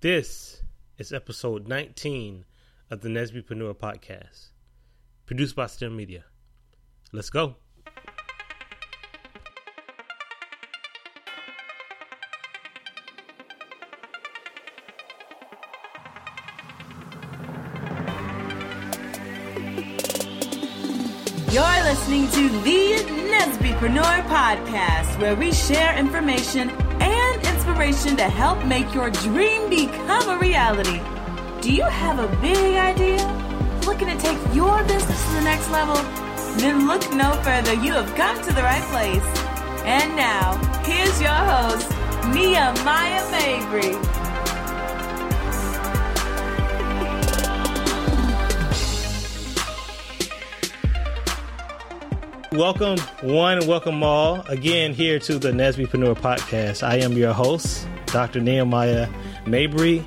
This is episode 19 of the Nesbypreneur podcast, produced by STEM Media. Let's go. You're listening to the Nesbypreneur podcast, where we share information inspiration to help make your dream become a reality. Do you have a big idea? Looking to take your business to the next level? Then look no further. You have come to the right place. And now, here's your host, Nehemiah Mabry. Welcome, one, and welcome all again here to the Nesbypreneur podcast. I am your host, Dr. Nehemiah Mabry,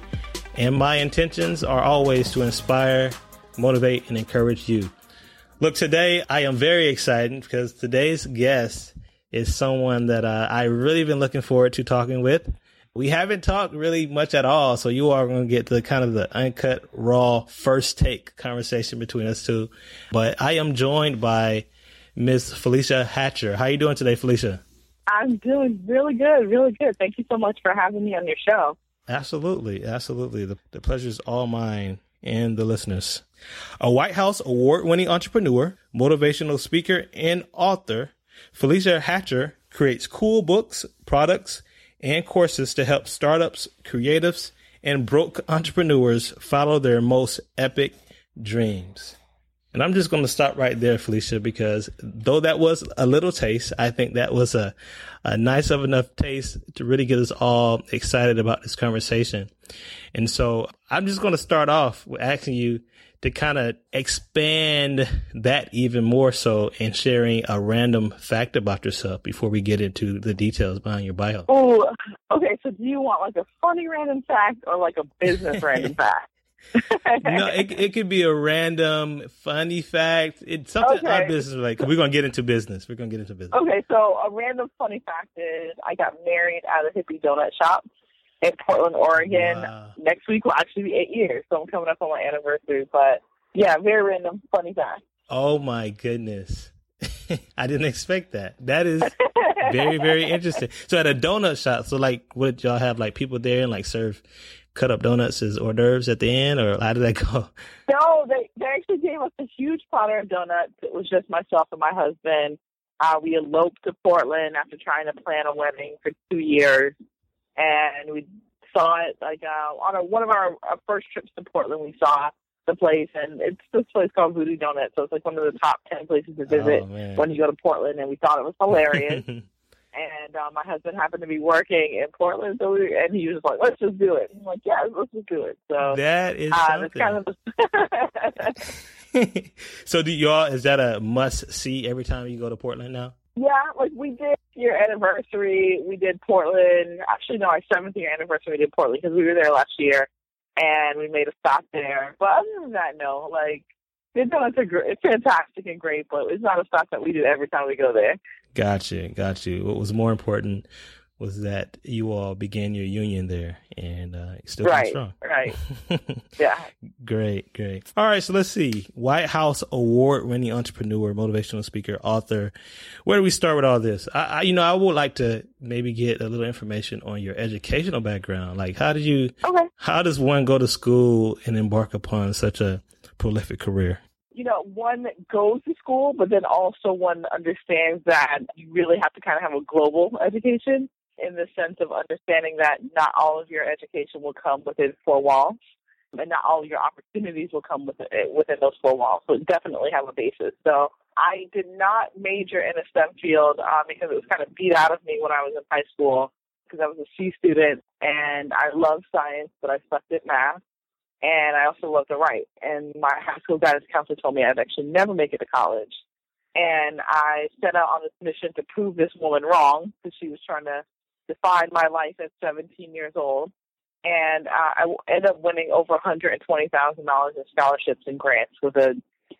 and my intentions are always to inspire, motivate, and encourage you. Look, today I am very excited because today's guest is someone that uh, I really been looking forward to talking with. We haven't talked really much at all, so you are going to get the kind of the uncut, raw, first take conversation between us two. But I am joined by Miss Felicia Hatcher. How are you doing today, Felicia? I'm doing really good, really good. Thank you so much for having me on your show. Absolutely, absolutely. The, the pleasure is all mine and the listeners. A White House award winning entrepreneur, motivational speaker, and author, Felicia Hatcher creates cool books, products, and courses to help startups, creatives, and broke entrepreneurs follow their most epic dreams. And I'm just going to stop right there, Felicia, because though that was a little taste, I think that was a, a nice of enough taste to really get us all excited about this conversation. And so I'm just going to start off with asking you to kind of expand that even more so and sharing a random fact about yourself before we get into the details behind your bio. Oh, okay. So do you want like a funny random fact or like a business random fact? No, it, it could be a random funny fact. It's something Okay. our business like. We're gonna get into business. We're gonna get into business. Okay, so a random funny fact is I got married at a hippie donut shop in Portland, Oregon. Wow. Next week will actually be eight years, so I'm coming up on my anniversary. But yeah, very random funny fact. Oh my goodness. I didn't expect that. That is very, very interesting. So at a donut shop, so like would y'all have like people there and like serve cut up donuts as hors d'oeuvres at the end or how did that go? No, they they actually gave us a huge platter of donuts. It was just myself and my husband. Uh, we eloped to Portland after trying to plan a wedding for two years, and we saw it like uh, on a, one of our, our first trips to Portland. We saw the place, and it's this place called Voodoo Doughnut. So it's like one of the top ten places to visit Oh, when you go to Portland, and we thought it was hilarious. and uh, my husband happened to be working in Portland, so we, and he was like, "Let's just do it." I'm like, "Yeah, let's just do it." So that is uh, kind of the so do y'all is that a must see every time you go to Portland now? Yeah, like we did your anniversary. We did Portland. Actually, no, our seventh year anniversary. We did Portland because we were there last year, and we made a stop there. But other than that, no. Like are great. It's fantastic and great, but it's not a stop that we do every time we go there. Gotcha, got you. What was more important was that you all began your union there and uh still Right, strong. right. Yeah. Great, great. All right, so let's see. White House award winning entrepreneur, motivational speaker, author. Where do we start with all this? I, I you know, I would like to maybe get a little information on your educational background. Like how did you Okay. how does one go to school and embark upon such a prolific career? You know, one that goes to school, but then also one understands that you really have to kind of have a global education in the sense of understanding that not all of your education will come within four walls, and not all your opportunities will come within, within those four walls. So definitely have a basis. So I did not major in a STEM field uh, because it was kind of beat out of me when I was in high school because I was a C student and I loved science, but I sucked at math and I also love to write. And my high school guidance counselor told me I'd actually never make it to college. And I set out on this mission to prove this woman wrong because she was trying to define my life at 17 years old. And uh, I ended up winning over $120,000 in scholarships and grants with a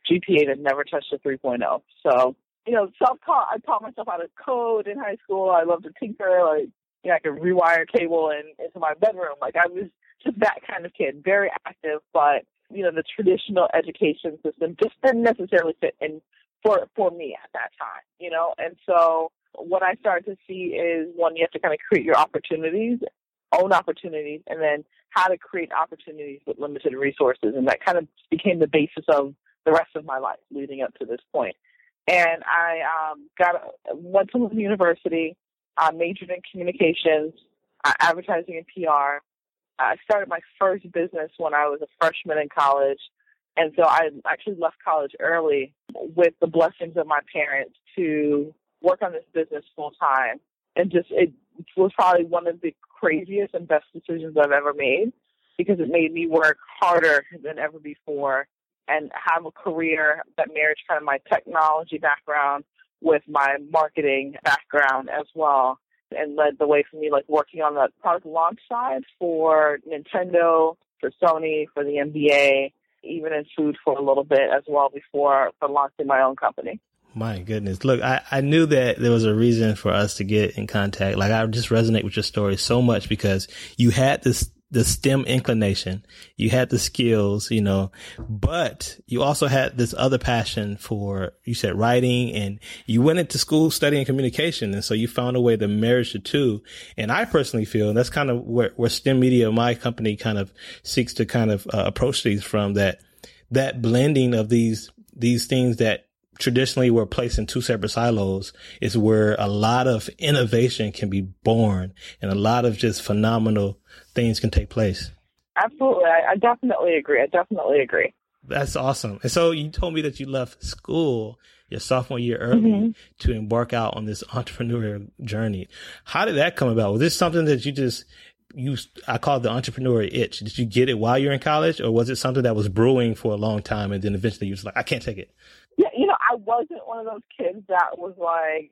GPA that never touched a 3.0. So, you know, self-taught, I taught myself how to code in high school. I love to tinker. Like, you know, I could rewire cable in, into my bedroom. Like, I was just that kind of kid, very active, but you know the traditional education system just didn't necessarily fit in for for me at that time. You know, and so what I started to see is one, you have to kind of create your opportunities, own opportunities, and then how to create opportunities with limited resources, and that kind of became the basis of the rest of my life leading up to this point. And I um, got went to university, uh, majored in communications, advertising, and PR. I started my first business when I was a freshman in college. And so I actually left college early with the blessings of my parents to work on this business full time. And just, it was probably one of the craziest and best decisions I've ever made because it made me work harder than ever before and have a career that married kind of my technology background with my marketing background as well and led the way for me like working on the product launch side for Nintendo, for Sony, for the NBA, even in food for a little bit as well before for launching my own company. My goodness. Look, I, I knew that there was a reason for us to get in contact. Like I just resonate with your story so much because you had this the STEM inclination. You had the skills, you know, but you also had this other passion for, you said writing and you went into school studying communication. And so you found a way to marry the two. And I personally feel, and that's kind of where, where STEM media, my company kind of seeks to kind of uh, approach these from that, that blending of these, these things that traditionally were placed in two separate silos is where a lot of innovation can be born and a lot of just phenomenal things can take place. Absolutely. I, I definitely agree. I definitely agree. That's awesome. And so you told me that you left school your sophomore year early mm-hmm. to embark out on this entrepreneurial journey. How did that come about? Was this something that you just you I call it the entrepreneur itch. Did you get it while you're in college or was it something that was brewing for a long time and then eventually you was like, I can't take it? Yeah, you know, I wasn't one of those kids that was like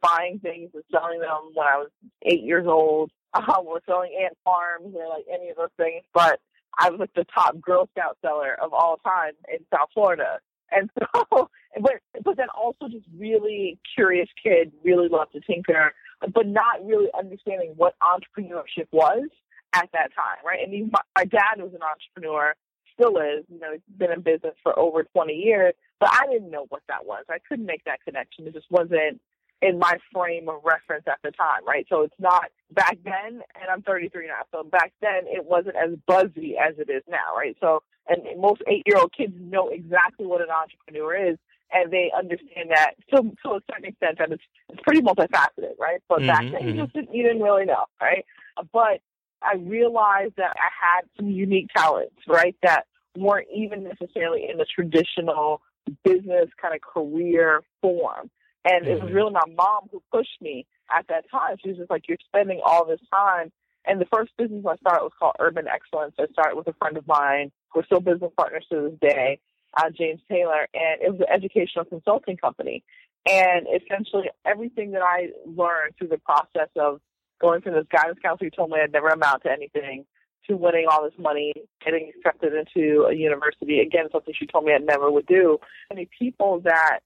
buying things and selling them when I was eight years old um, or selling ant farms or like any of those things. But I was like the top Girl Scout seller of all time in South Florida. And so, but, but then also just really curious kid, really loved to tinker, but not really understanding what entrepreneurship was at that time, right? And he, my, my dad was an entrepreneur, still is, you know, he's been in business for over 20 years, but I didn't know what that was. I couldn't make that connection. It just wasn't in my frame of reference at the time, right? So it's not back then, and I'm 33 now. So back then, it wasn't as buzzy as it is now, right? So, and most eight-year-old kids know exactly what an entrepreneur is, and they understand that to, to a certain extent that it's, it's pretty multifaceted, right? But mm-hmm, back then, mm-hmm. you just didn't, you didn't really know, right? But I realized that I had some unique talents, right? That weren't even necessarily in the traditional business kind of career form. And mm-hmm. it was mm-hmm. really my mom who pushed me at that time. She was just like, You're spending all this time. And the first business I started was called Urban Excellence. I started with a friend of mine. We're still business partners to this day, uh, James Taylor. And it was an educational consulting company. And essentially, everything that I learned through the process of going through this guidance counselor who told me I'd never amount to anything, to winning all this money, getting accepted into a university, again, something she told me I never would do. Many people that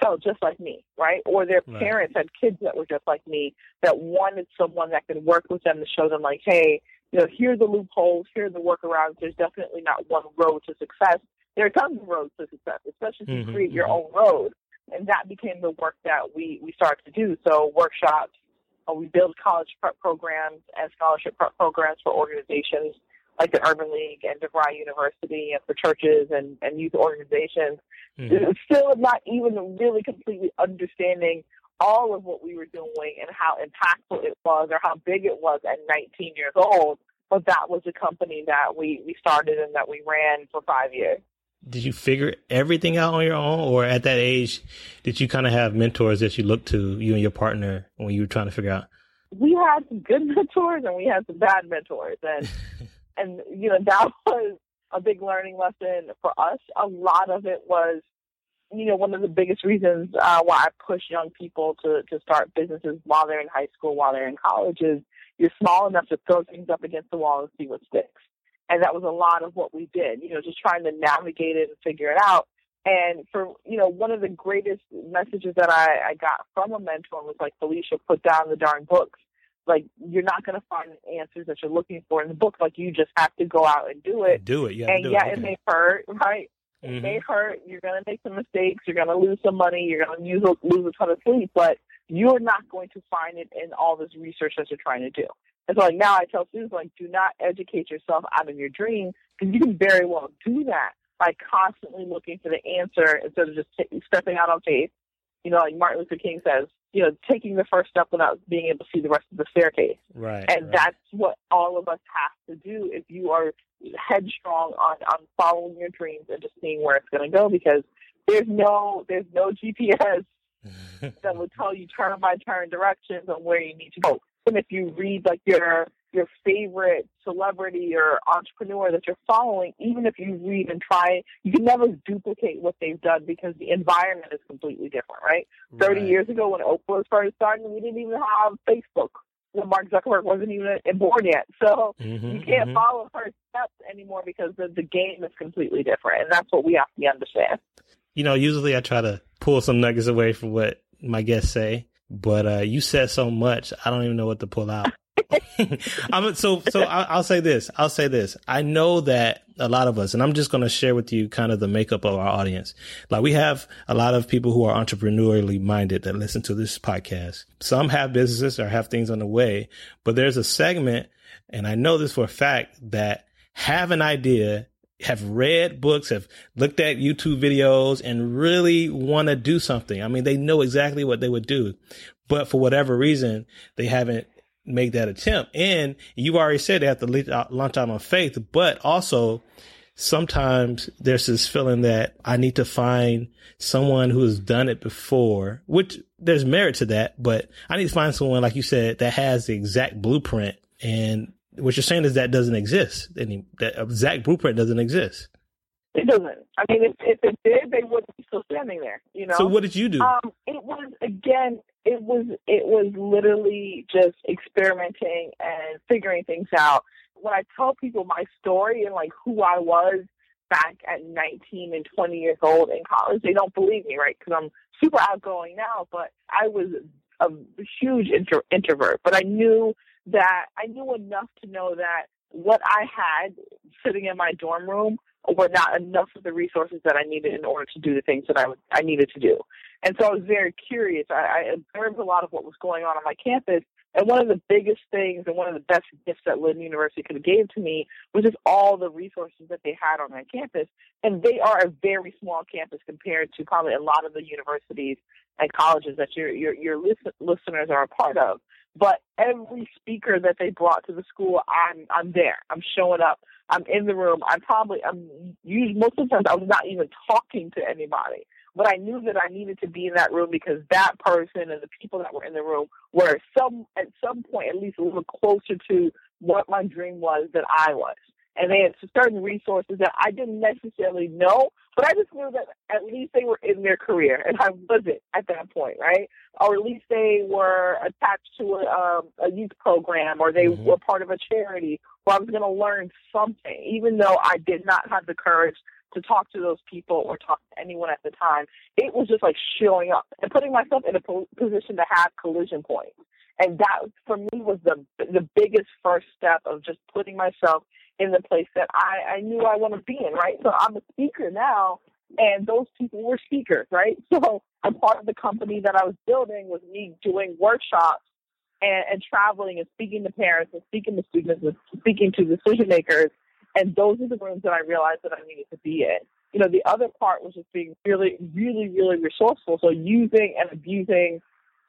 felt just like me, right? Or their right. parents had kids that were just like me that wanted someone that could work with them to show them, like, hey, you know, here are the loopholes, here are the workarounds. There's definitely not one road to success. There are tons of roads to success, especially if you mm-hmm, create your mm-hmm. own road. And that became the work that we, we started to do. So workshops, we build college prep programs and scholarship prep programs for organizations like the Urban League and DeVry University and for churches and, and youth organizations. Mm-hmm. Still not even really completely understanding all of what we were doing and how impactful it was or how big it was at 19 years old. But that was a company that we, we started and that we ran for five years. Did you figure everything out on your own, or at that age, did you kind of have mentors that you looked to, you and your partner, when you were trying to figure out? We had some good mentors and we had some bad mentors, and and you know that was a big learning lesson for us. A lot of it was, you know, one of the biggest reasons uh, why I push young people to to start businesses while they're in high school, while they're in college, is you're small enough to throw things up against the wall and see what sticks. And that was a lot of what we did, you know, just trying to navigate it and figure it out. And for, you know, one of the greatest messages that I, I got from a mentor was like, Felicia, put down the darn books like you're not going to find the answers that you're looking for in the book. Like you just have to go out and do it. Do it, yeah. And yeah, it. it may hurt, right? It Mhm. may hurt. You're going to make some mistakes. You're going to lose some money. You're going to use lose a ton of sleep, but you're not going to find it in all this research that you're trying to do. And so, like now, I tell students, like, do not educate yourself out of your dream because you can very well do that by constantly looking for the answer instead of just t- stepping out on faith. You know, like Martin Luther King says, you know, taking the first step without being able to see the rest of the staircase. Right. And right. that's what all of us have to do if you are headstrong on, on following your dreams and just seeing where it's going to go because there's no there's no GPS that will tell you turn by turn directions on where you need to go. And if you read like your your favorite celebrity or entrepreneur that you're following, even if you read and try, you can never duplicate what they've done because the environment is completely different, right? 30 years ago when Oprah first starting, we didn't even have Facebook. When Mark Zuckerberg wasn't even born yet. So Mhm, you can't mhm. follow her steps anymore because the, the game is completely different. And that's what we have to understand. You know, usually I try to pull some nuggets away from what my guests say, but uh, you said so much, I don't even know what to pull out. I'm so so. I'll, I'll say this. I'll say this. I know that a lot of us, and I'm just going to share with you kind of the makeup of our audience. Like we have a lot of people who are entrepreneurially minded that listen to this podcast. Some have businesses or have things on the way, but there's a segment, and I know this for a fact that have an idea have read books, have looked at YouTube videos and really want to do something. I mean, they know exactly what they would do, but for whatever reason, they haven't made that attempt. And you already said they have to uh, launch out on faith, but also sometimes there's this feeling that I need to find someone who has done it before, which there's merit to that, but I need to find someone, like you said, that has the exact blueprint. And what you're saying is that doesn't exist. Any, that exact blueprint doesn't exist. It doesn't. I mean, if, if it did, they wouldn't be still standing there, you know? So what did you do? Um, it was again. It was it was literally just experimenting and figuring things out. When I tell people my story and like who I was back at 19 and 20 years old in college, they don't believe me, right? Because I'm super outgoing now, but I was a huge intro- introvert. But I knew that I knew enough to know that what I had sitting in my dorm room were not enough of the resources that I needed in order to do the things that I was I needed to do. And so I was very curious. I, I observed a lot of what was going on on my campus. And one of the biggest things and one of the best gifts that Lynn University could have gave to me was just all the resources that they had on my campus. And they are a very small campus compared to probably a lot of the universities and colleges that your your, your listen, listeners are a part of. But every speaker that they brought to the school, I'm I'm there. I'm showing up. I'm in the room. I'm probably I'm usually most of the times I was not even talking to anybody. But I knew that I needed to be in that room because that person and the people that were in the room were some at some point at least a little closer to what my dream was that I was. And they had certain resources that I didn't necessarily know, but I just knew that at least they were in their career, and I wasn't at that point, right? Or at least they were attached to a, um, a youth program, or they Mhm. were part of a charity, where I was going to learn something, even though I did not have the courage to talk to those people or talk to anyone at the time. It was just like showing up and putting myself in a po- position to have collision points. And that for me was the the biggest first step of just putting myself in the place that I, I knew I want to be in, right? So I'm a speaker now and those people were speakers, right? So a part of the company that I was building was me doing workshops and, and traveling and speaking to parents and speaking to students and speaking to decision makers. And those are the rooms that I realized that I needed to be in. You know, the other part was just being really, really, really resourceful. So using and abusing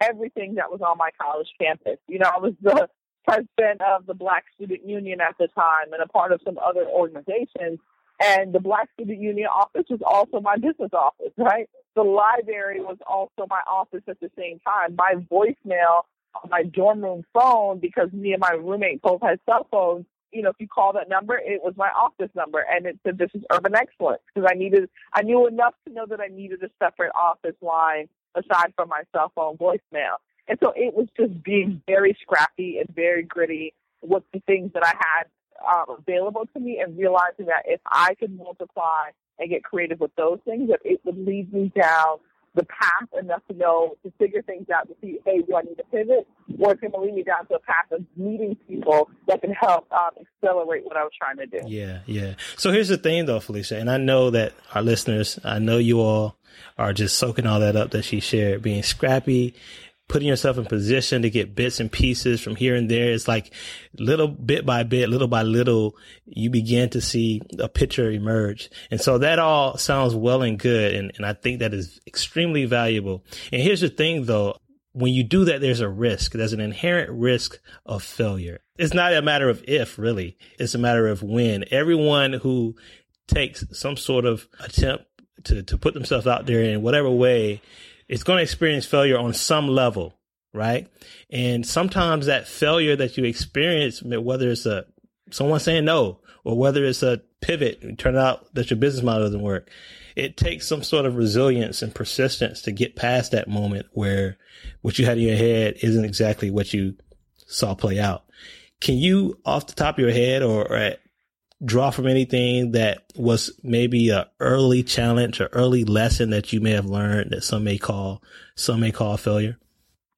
everything that was on my college campus. You know, I was the president of the Black Student Union at the time and a part of some other organizations. And the Black Student Union office was also my business office, right? The library was also my office at the same time. My voicemail on my dorm room phone, because me and my roommate both had cell phones, you know, if you call that number, it was my office number, and it said this is Urban Excellence because I needed, I knew enough to know that I needed a separate office line aside from my cell phone voicemail. And so it was just being very scrappy and very gritty with the things that I had um, available to me, and realizing that if I could multiply and get creative with those things, that it would lead me down the path enough to know to figure things out to see, hey, do I need to pivot? Or it's going to lead me down to a path of meeting people that can help um, accelerate what I was trying to do. Yeah, yeah. So here's the thing, though, Felicia, and I know that our listeners, I know you all are just soaking all that up that she shared, being scrappy, putting yourself in position to get bits and pieces from here and there. It's like little bit by bit, little by little, you begin to see a picture emerge. And so that all sounds well and good. And, and I think that is extremely valuable. And here's the thing though. When you do that, there's a risk. There's an inherent risk of failure. It's not a matter of if, really. It's a matter of when. Everyone who takes some sort of attempt to, to put themselves out there in whatever way it's going to experience failure on some level, right? And sometimes that failure that you experience, whether it's a someone saying no or whether it's a pivot and turn out that your business model doesn't work, it takes some sort of resilience and persistence to get past that moment where what you had in your head isn't exactly what you saw play out. Can you, off the top of your head or, or at draw from anything that was maybe a early challenge or early lesson that you may have learned that some may call some may call failure?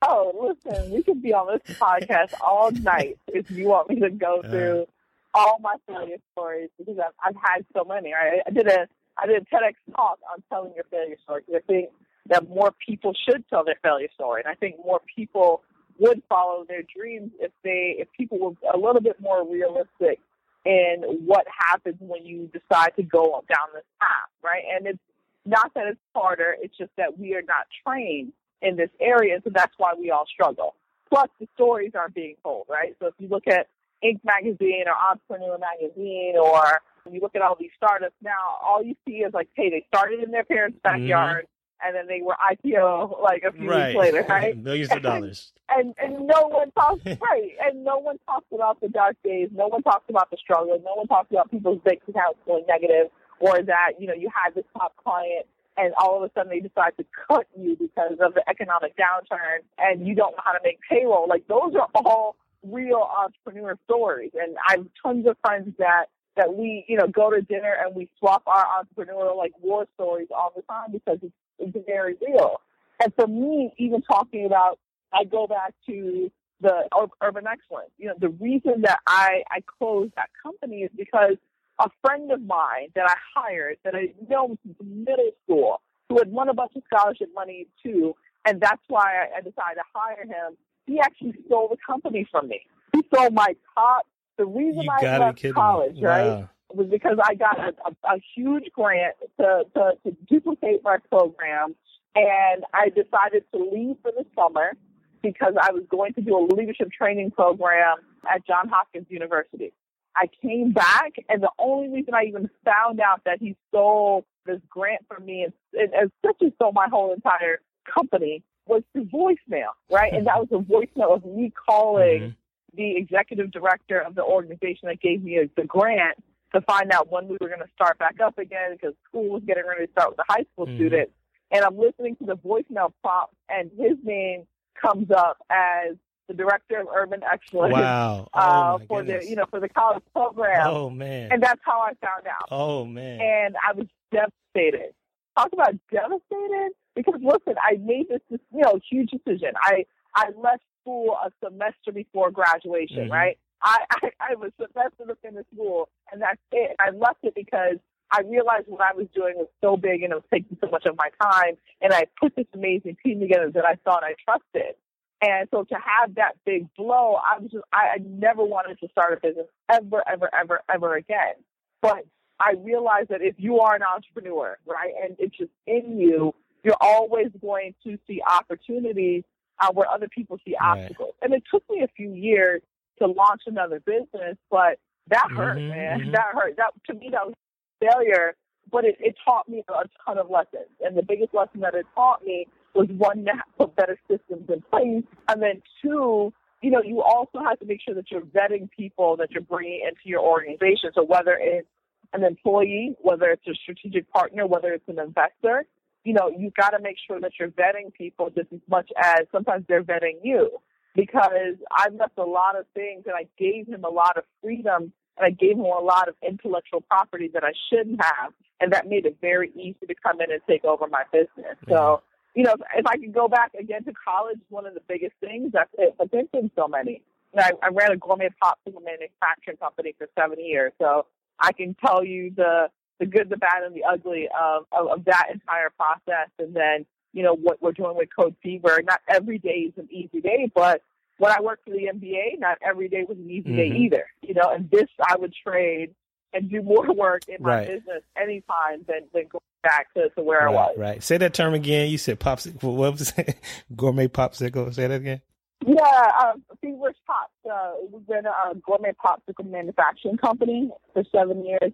Oh, listen, we could be on this podcast all night if you want me to go uh. through uh, all my failure stories because I've, I've had so many. Right? I did a I did a TEDx talk on telling your failure story because I think that more people should tell their failure story, and I think more people would follow their dreams if they if people were a little bit more realistic and what happens when you decide to go down this path, right? And it's not that it's harder, it's just that we are not trained in this area, so that's why we all struggle. Plus, the stories aren't being told, right? So if you look at Inc. magazine or Entrepreneur magazine, or you look at all these startups now, all you see is like, hey, they started in their parents' mm-hmm. backyard. Mm-hmm and then they were IPO like a few right. weeks later, right? Millions of dollars. And, and and no one talks right, and no one talks about the dark days. No one talks about the struggle. No one talks about people's bank accounts going negative, or that you know you had this top client and all of a sudden they decide to cut you because of the economic downturn, and you don't know how to make payroll. Like those are all real entrepreneur stories, and I have tons of friends that that we, you know, go to dinner and we swap our entrepreneurial like war stories all the time because it's is very real. And for me, even talking about, I go back to the urban excellence. You know, the reason that I, I closed that company is because a friend of mine that I hired, that I know since middle school, who had won a bunch of scholarship money too, and that's why I, I decided to hire him. He actually stole the company from me. He stole my top. The reason you I left college, wow. right? Was because I got a, a, a huge grant to, to, to duplicate my program, and I decided to leave for the summer because I was going to do a leadership training program at Johns Hopkins University. I came back, and the only reason I even found out that he stole this grant from me and, and essentially stole my whole entire company was through voicemail, right? And that was a voicemail of me calling mm-hmm. the executive director of the organization that gave me a, the grant to find out when we were going to start back up again because school was getting ready to start with the high school mm-hmm. students. And I'm listening to the voicemail prompt, and his name comes up as the director of urban excellence. Wow! Oh, uh, for goodness. the you know for the college program. Oh man! And that's how I found out. Oh man! And I was devastated. Talk about devastated because listen, I made this, this you know huge decision. I I left school a semester before graduation, mm-hmm. right? I, I, I was the best of the finish school, and that's it. I left it because I realized what I was doing was so big and it was taking so much of my time, and I put this amazing team together that I thought I trusted. And so to have that big blow, I was just, I, I never wanted to start a business ever, ever, ever, ever again. But I realized that if you are an entrepreneur, right, and it's just in you, you're always going to see opportunities uh, where other people see right. obstacles. And it took me a few years to launch another business, but that hurt, mm-hmm, man. Mm-hmm. That hurt. That to me that was failure, but it, it taught me a ton of lessons. And the biggest lesson that it taught me was one to put better systems in place, and then two, you know, you also have to make sure that you're vetting people that you're bringing into your organization. So whether it's an employee, whether it's a strategic partner, whether it's an investor, you know, you've got to make sure that you're vetting people just as much as sometimes they're vetting you because I left a lot of things and I gave him a lot of freedom and I gave him a lot of intellectual property that I shouldn't have. And that made it very easy to come in and take over my business. So, you know, if I could go back again to college, one of the biggest things, that's it. But there's been so many. I, I ran a gourmet popsicle manufacturing company for seven years, so I can tell you the the good, the bad, and the ugly of, of, of that entire process. And then, you know, what we're doing with Code Fever. Not every day is an easy day, but when I worked for the NBA, not every day was an easy mm-hmm. day either. You know, and this I would trade and do more work in my right. business anytime than, than going back to, to where right, I was. Right. Say that term again. You said popsicle. What was it? Gourmet popsicle. Say that again. Yeah, um, Feverish Pops. Uh, we've been a gourmet popsicle manufacturing company for seven years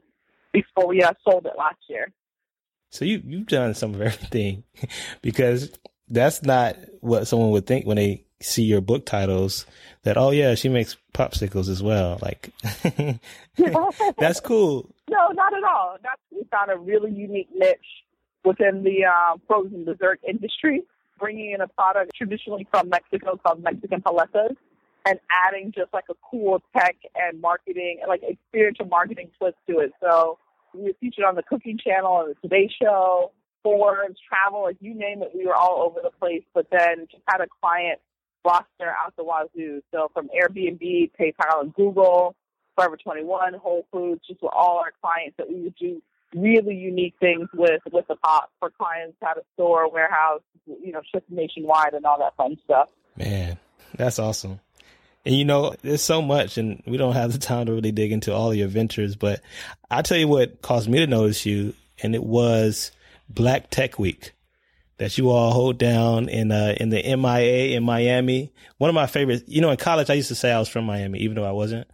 before we uh, sold it last year. So you you've done some of everything, because that's not what someone would think when they see your book titles that oh yeah she makes popsicles as well. Like that's cool. No not at all. That's we found a really unique niche within the uh, frozen dessert industry bringing in a product traditionally from mexico called mexican paletas and adding just like a cool tech and marketing like experiential marketing twist to it. So we were featured on the cooking channel and the today show Forbes, travel, like you name it, we were all over the place. But then just had a client roster out the wazoo. So from Airbnb, PayPal, and Google, Forever 21, Whole Foods, just with all our clients that we would do really unique things with with the pop for clients at a store, warehouse, you know, shipped nationwide and all that fun stuff. Man, that's awesome. And you know, there's so much, and we don't have the time to really dig into all your ventures. But I tell you what caused me to notice you, and it was Black Tech Week that you all hold down in uh, in the MIA in Miami. One of my favorites. You know, in college, I used to say I was from Miami, even though I wasn't.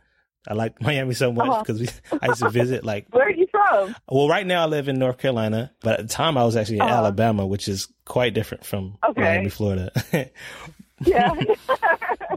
I liked Miami so much because uh-huh. I used to visit. Like, where are you from? Well, right now I live in North Carolina, but at the time I was actually in uh-huh. Alabama, which is quite different from okay. Miami, Florida. yeah.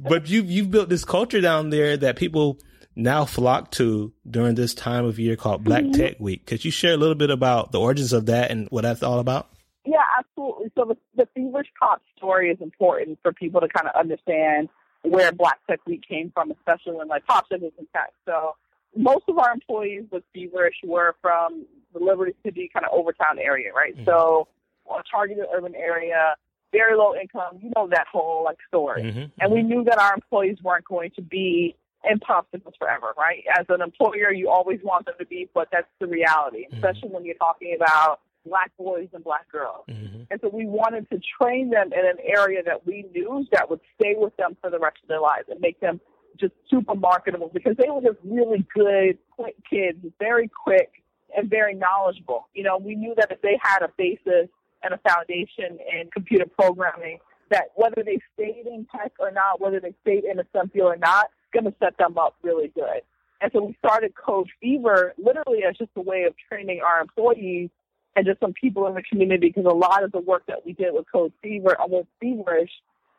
But you've you've built this culture down there that people now flock to during this time of year called Black mm-hmm. Tech Week. Could you share a little bit about the origins of that and what that's all about? Yeah, absolutely. So the, the Feverish Pop story is important for people to kind of understand where Black Tech Week came from, especially when like popsicles and tech. So most of our employees with Feverish were from the Liberty City kind of Overtown area, right? Mm-hmm. So a targeted urban area, very low income, you know that whole like story. Mm-hmm. And we knew that our employees weren't going to be in popsicles forever, right? As an employer, you always want them to be, but that's the reality, mm-hmm. especially when you're talking about black boys and black girls. Mm-hmm. And so we wanted to train them in an area that we knew that would stay with them for the rest of their lives and make them just super marketable because they were just really good, quick kids, very quick and very knowledgeable. You know, we knew that if they had a basis and a foundation in computer programming, that whether they stayed in tech or not, whether they stayed in a STEM field or not, going to set them up really good. And so we started Code Fever literally as just a way of training our employees and just some people in the community because a lot of the work that we did with Code Fever, almost feverish,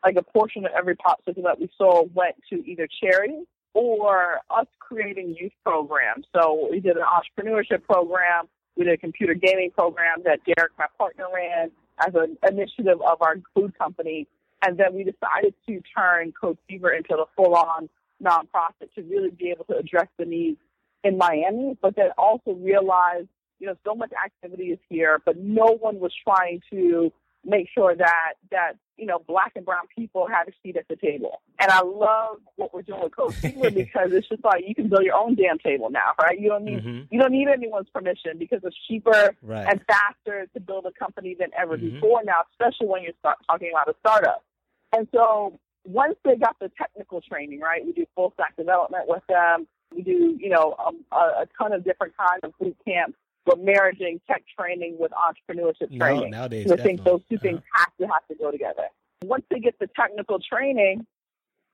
like a portion of every popsicle that we sold went to either charity or us creating youth programs. So we did an entrepreneurship program, we did a computer gaming program that Derek, my partner, ran as an initiative of our food company. And then we decided to turn Code Fever into the full on nonprofit to really be able to address the needs in Miami, but then also realize you know, so much activity is here, but no one was trying to make sure that that you know black and brown people have a seat at the table. And I love what we're doing with Code Fever because it's just like you can build your own damn table now, right? You don't need mm-hmm. you don't need anyone's permission because it's cheaper right. and faster to build a company than ever mm-hmm. before now, especially when you start talking about a startup. And so once they got the technical training, right, we do full stack development with them. We do, you know, um, a, a ton of different kinds of boot camps but marrying tech training with entrepreneurship training. No, nowadays, I think those 2 uh-huh. things have to have to go together. Once they get the technical training,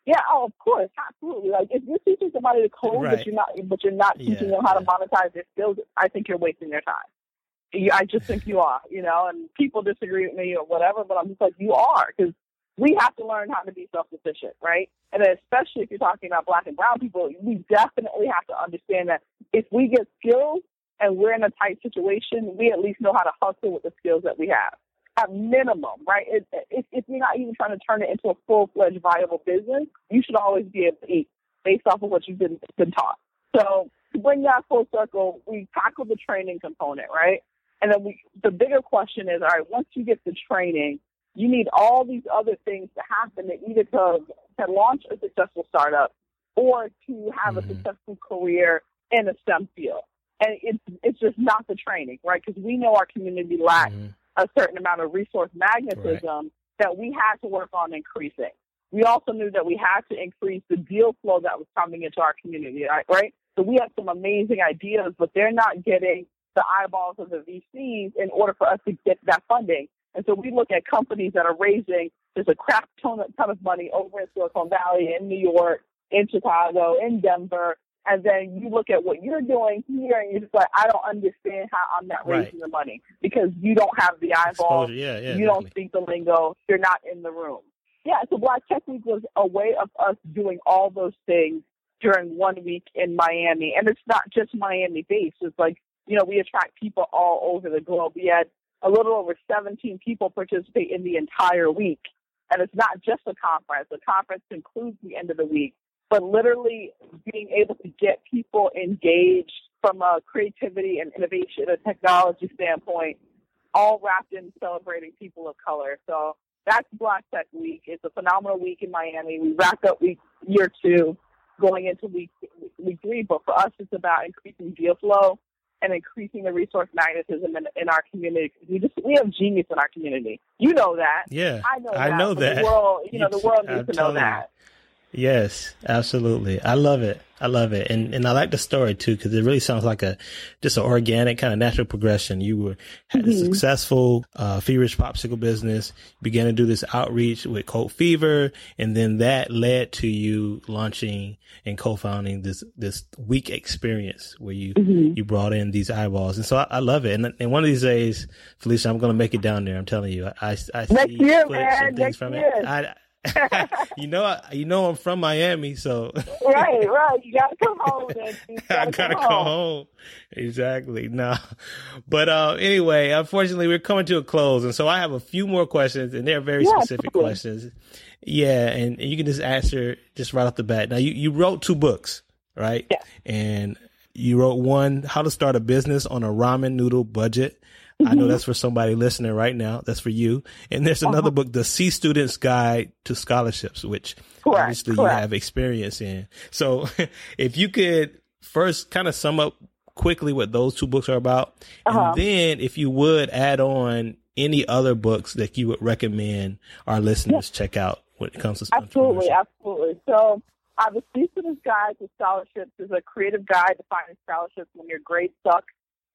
yeah, oh, of course, absolutely. Like if you're teaching somebody to code, right. but you're not, but you're not teaching yeah, them how yeah. to monetize their skills, I think you're wasting their time. I just think you are, you know. And people disagree with me or whatever, but I'm just like, you are because we have to learn how to be self-sufficient, right? And especially if you're talking about black and brown people, we definitely have to understand that if we get skills and we're in a tight situation, we at least know how to hustle with the skills that we have. At minimum, right? If, if, if you're not even trying to turn it into a full fledged viable business, you should always be able to eat based off of what you've been, been taught. So to bring that full circle, we tackle the training component, right? And then we, the bigger question is, all right, once you get the training, You need all these other things to happen to either to, to launch a successful startup or to have mm-hmm. a successful career in a STEM field. And it's, it's just not the training, right? Because we know our community lacks mm-hmm. a certain amount of resource magnetism right. that we had to work on increasing. We also knew that we had to increase the deal flow that was coming into our community, right? So we have some amazing ideas, but they're not getting the eyeballs of the VCs in order for us to get that funding. And so we look at companies that are raising just a crap ton of, ton of money over in Silicon Valley, in New York, in Chicago, in Denver, and then you look at what you're doing here and you're just like, I don't understand how I'm not raising right. the money because you don't have the eyeballs, yeah, yeah, you don't speak the lingo, you're not in the room. Yeah, so Black Tech Week was a way of us doing all those things during one week in Miami. And it's not just Miami based. It's like, you know, we attract people all over the globe. We had a little over 17 people participate in the entire week. And it's not just a conference. The conference includes the end of the week, but literally being able to get people engaged from a creativity and innovation and technology standpoint, all wrapped in celebrating people of color. So that's Black Tech Week. It's a phenomenal week in Miami. We wrapped up week year two going into week week three. But for us, it's about increasing deal flow and increasing the resource magnetism in, in our community. We just we have genius in our community. You know that. Yeah, I know. I that, know that. The world, you know, the world needs I'm to know that. Yes, absolutely. I love it. I love it. And, and I like the story too, because it really sounds like a, just an organic kind of natural progression. You were, had mm-hmm. a successful, uh, feverish popsicle business, began to do this outreach with Code Fever. And then that led to you launching and co-founding this, this week experience where you, mm-hmm. you brought in these eyeballs. And so I, I, love it. And, and one of these days, Felicia, I'm going to make it down there. I'm telling you, I, I, see Next year, man. Next from year. it. I, you know, I, you know, I'm from Miami, so right, right. You gotta come home. Gotta I gotta come, home. home. Exactly. No, but uh, anyway, unfortunately, we're coming to a close, and so I have a few more questions, and they're very yeah, specific totally. questions. Yeah, and, and you can just answer just right off the bat. Now, you you wrote two books, right? Yeah. And you wrote one, How to Start a Business on a Ramen Noodle Budget I know mm-hmm. that's for somebody listening right now. That's for you. And there's another uh-huh. book, The C Student's Guide to Scholarships, which correct, obviously correct. you have experience in. So if you could first kind of sum up quickly what those two books are about, uh-huh. and then if you would add on any other books that you would recommend our listeners yeah. check out when it comes to scholarships. absolutely, absolutely. So, uh, the C Student's Guide to Scholarships is a creative guide to finding scholarships when your grades suck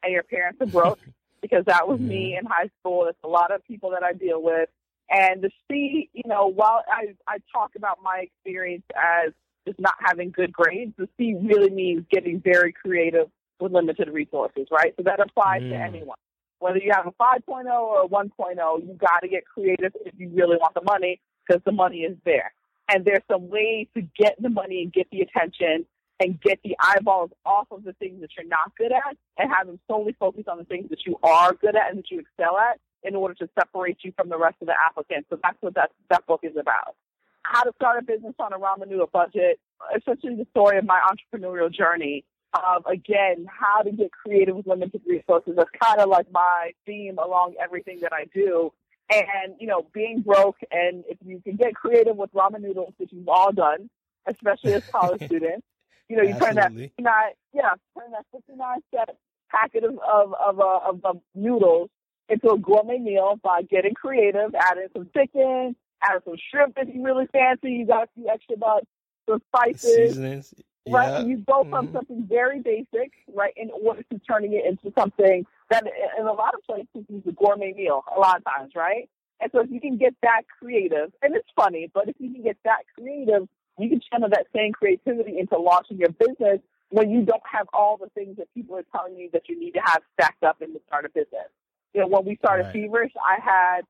and your parents are broke. because that was mm-hmm. me in high school. There's a lot of people that I deal with. And to see, you know, while I, I talk about my experience as just not having good grades, the C really means getting very creative with limited resources, right? So that applies mm. to anyone. Whether you have a 5.0 or a 1.0, you got to get creative if you really want the money because the money is there. And there's some ways to get the money and get the attention and get the eyeballs off of the things that you're not good at and have them solely focus on the things that you are good at and that you excel at in order to separate you from the rest of the applicants. So that's what that, that book is about. How to start a business on a ramen noodle budget, essentially the story of my entrepreneurial journey of, again, how to get creative with limited resources. That's kind of like my theme along everything that I do. And, you know, being broke and if you can get creative with ramen noodles, which you've all done, especially as college students, you know, you Absolutely. turn that 59, yeah, turn that 59 cent packet of, of, of, uh, of, of noodles into a gourmet meal by getting creative, adding some chicken, adding some shrimp if you really fancy. You got a few extra bucks, some spices. Seasonings. Right, and you go from mm-hmm. something very basic, right, in order to turning it into something that, in a lot of places, is a gourmet meal. A lot of times, right? And so, if you can get that creative, and it's funny, but if you can get that creative you can channel that same creativity into launching your business when you don't have all the things that people are telling you that you need to have stacked up in to start a business. You know, when we started right. Feverish, I had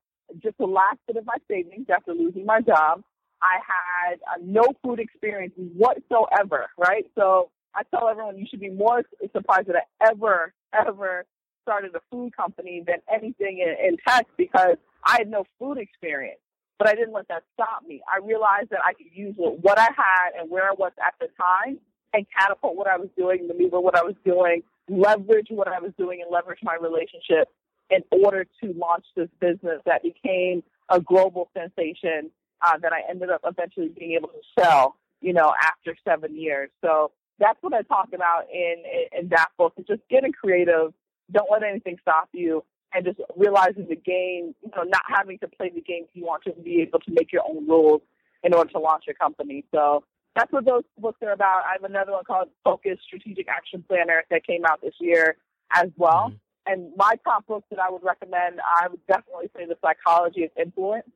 just the last bit of my savings after losing my job. I had uh, no food experience whatsoever, right? So I tell everyone you should be more surprised that I ever, ever started a food company than anything in, in tech because I had no food experience. But I didn't let that stop me. I realized that I could use what I had and where I was at the time and catapult what I was doing, maneuver what I was doing, leverage what I was doing, and leverage my relationship in order to launch this business that became a global sensation uh, that I ended up eventually being able to sell, you know, after seven years. So that's what I talk about in, in, in that book is just getting creative. Don't let anything stop you and just realizing the game, you know, not having to play the game you want to be able to make your own rules in order to launch your company. So that's what those books are about. I have another one called Focus Strategic Action Planner that came out this year as well. Mm-hmm. And my top books that I would recommend, I would definitely say The Psychology of Influence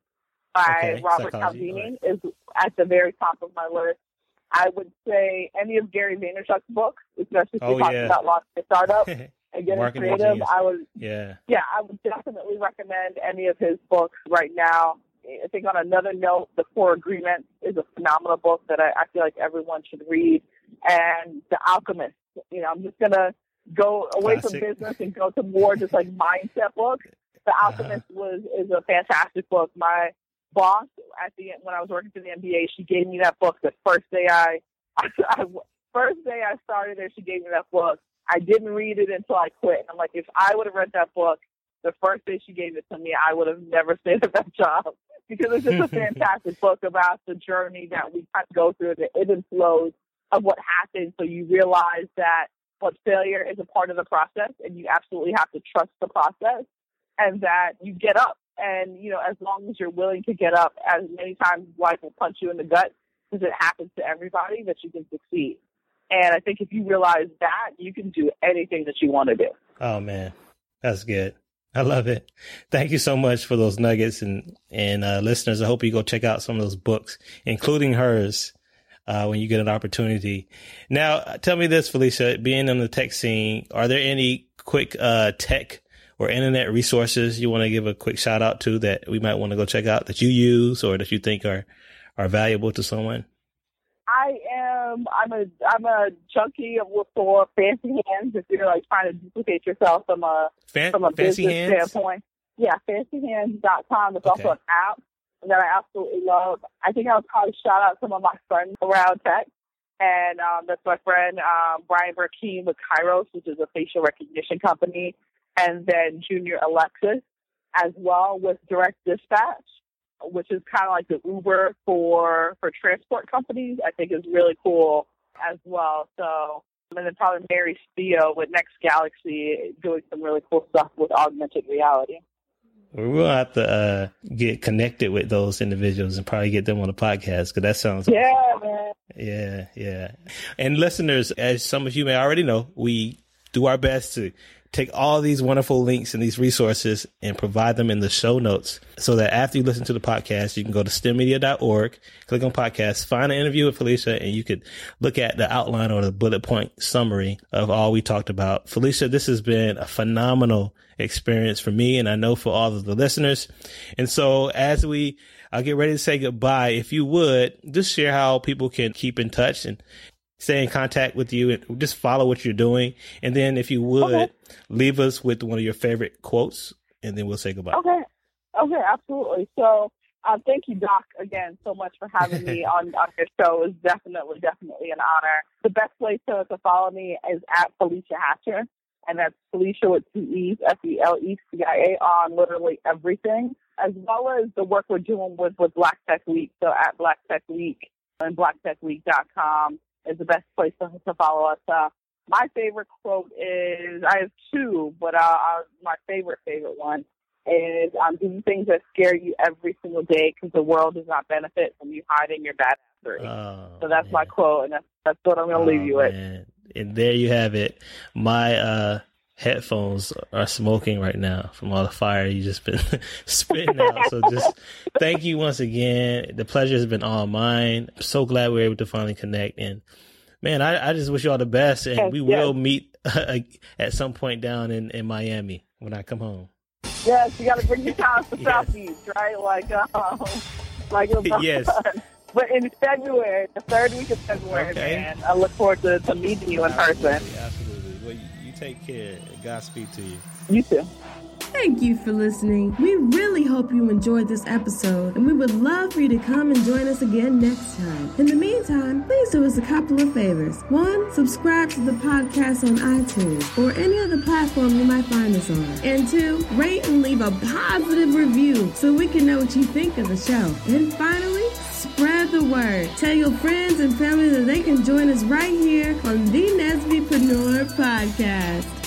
by okay, Robert Cialdini right. is at the very top of my list. I would say any of Gary Vaynerchuk's books, especially if oh, you're talking yeah. about launching a startup and getting creative. I would, yeah, yeah, I would definitely recommend any of his books right now. I think on another note, The Four Agreements is a phenomenal book that I, I feel like everyone should read. And The Alchemist, you know, I'm just gonna go away Classic. from business and go to more just like mindset books. The uh-huh. Alchemist uh-huh. was is a fantastic book. My boss at the when I was working for the NBA, she gave me that book the first day I, I, I first day I started there. She gave me that book. I didn't read it until I quit. And I'm like, if I would have read that book the first day she gave it to me, I would have never stayed at that job because it's just a fantastic book about the journey that we kind of go through, the ebb and flows of what happens. So you realize that what failure is a part of the process and you absolutely have to trust the process and that you get up. And, you know, as long as you're willing to get up, as many times life will punch you in the gut, because it happens to everybody, that you can succeed. And I think if you realize that, you can do anything that you want to do. Oh, man. That's good. I love it. Thank you so much for those nuggets and, and, uh, listeners. I hope you go check out some of those books, including hers, uh, when you get an opportunity. Now, tell me this, Felecia, being in the tech scene, are there any quick, uh, tech or internet resources you want to give a quick shout out to that we might want to go check out that you use or that you think are, are valuable to someone? I am. I'm a. I'm a junkie of for fancy hands. If you're like trying to duplicate yourself from a Fan- from a business hands? standpoint, yeah, fancyhands.com. It's okay. also an app that I absolutely love. I think I would probably shout out some of my friends around tech, and um, that's my friend um, Brian Brackeen with Kairos, which is a facial recognition company, and then Junior Alexis as well with Direct Dispatch which is kind of like the Uber for for transport companies. I think is really cool as well. So and then probably Mary Spio with Next Galaxy doing some really cool stuff with augmented reality. We'll have to uh, get connected with those individuals and probably get them on the podcast because that sounds yeah, awesome. man. Yeah, yeah. And listeners, as some of you may already know, we do our best to take all these wonderful links and these resources and provide them in the show notes so that after you listen to the podcast, you can go to stemmedia.org, click on podcast, find an interview with Felecia, and you could look at the outline or the bullet point summary of all we talked about. Felecia, this has been a phenomenal experience for me and I know for all of the listeners. And so as we I'll get ready to say goodbye. If you would just share how people can keep in touch and stay in contact with you and just follow what you're doing. And then if you would okay. leave us with one of your favorite quotes and then we'll say goodbye. Okay. Okay, absolutely. So uh, thank you, Doc, again, so much for having me on, on your show. It's definitely, definitely an honor. The best place to, to follow me is at Felecia Hatcher, and that's Felecia with two E's, F-E-L-E-C-I-A, on literally everything, as well as the work we're doing with, with Black Tech Week. So at Black Tech Week and blacktechweek.com is the best place to, to follow us. Uh, my favorite quote is I have two, but uh, uh, my favorite favorite one is um, do things that scare you every single day because the world does not benefit from you hiding your bad Oh, so that's man. my quote, and that's that's what I'm going to oh, leave you man. with. And there you have it. My uh, headphones are smoking right now from all the fire you just been spitting out. So just thank you once again. The pleasure has been all mine. I'm so glad we were able to finally connect. And man, I, I just wish you all the best. And yes, we yes. will meet uh, at some point down in, in Miami when I come home. Yes, you got to bring your house to yes. South Beach, right? Like, um, like yes. But in February, the third week of February, okay. man, I look forward to, to meeting you in person. Absolutely. Well, you, you take care. Godspeed to you. You too. Thank you for listening. We really hope you enjoyed this episode, and we would love for you to come and join us again next time. In the meantime, please do us a couple of favors. One, subscribe to the podcast on iTunes or any other platform you might find us on. And two, rate and leave a positive review so we can know what you think of the show. And finally, spread the word. Tell your friends and family that they can join us right here on the Nesbypreneur Podcast.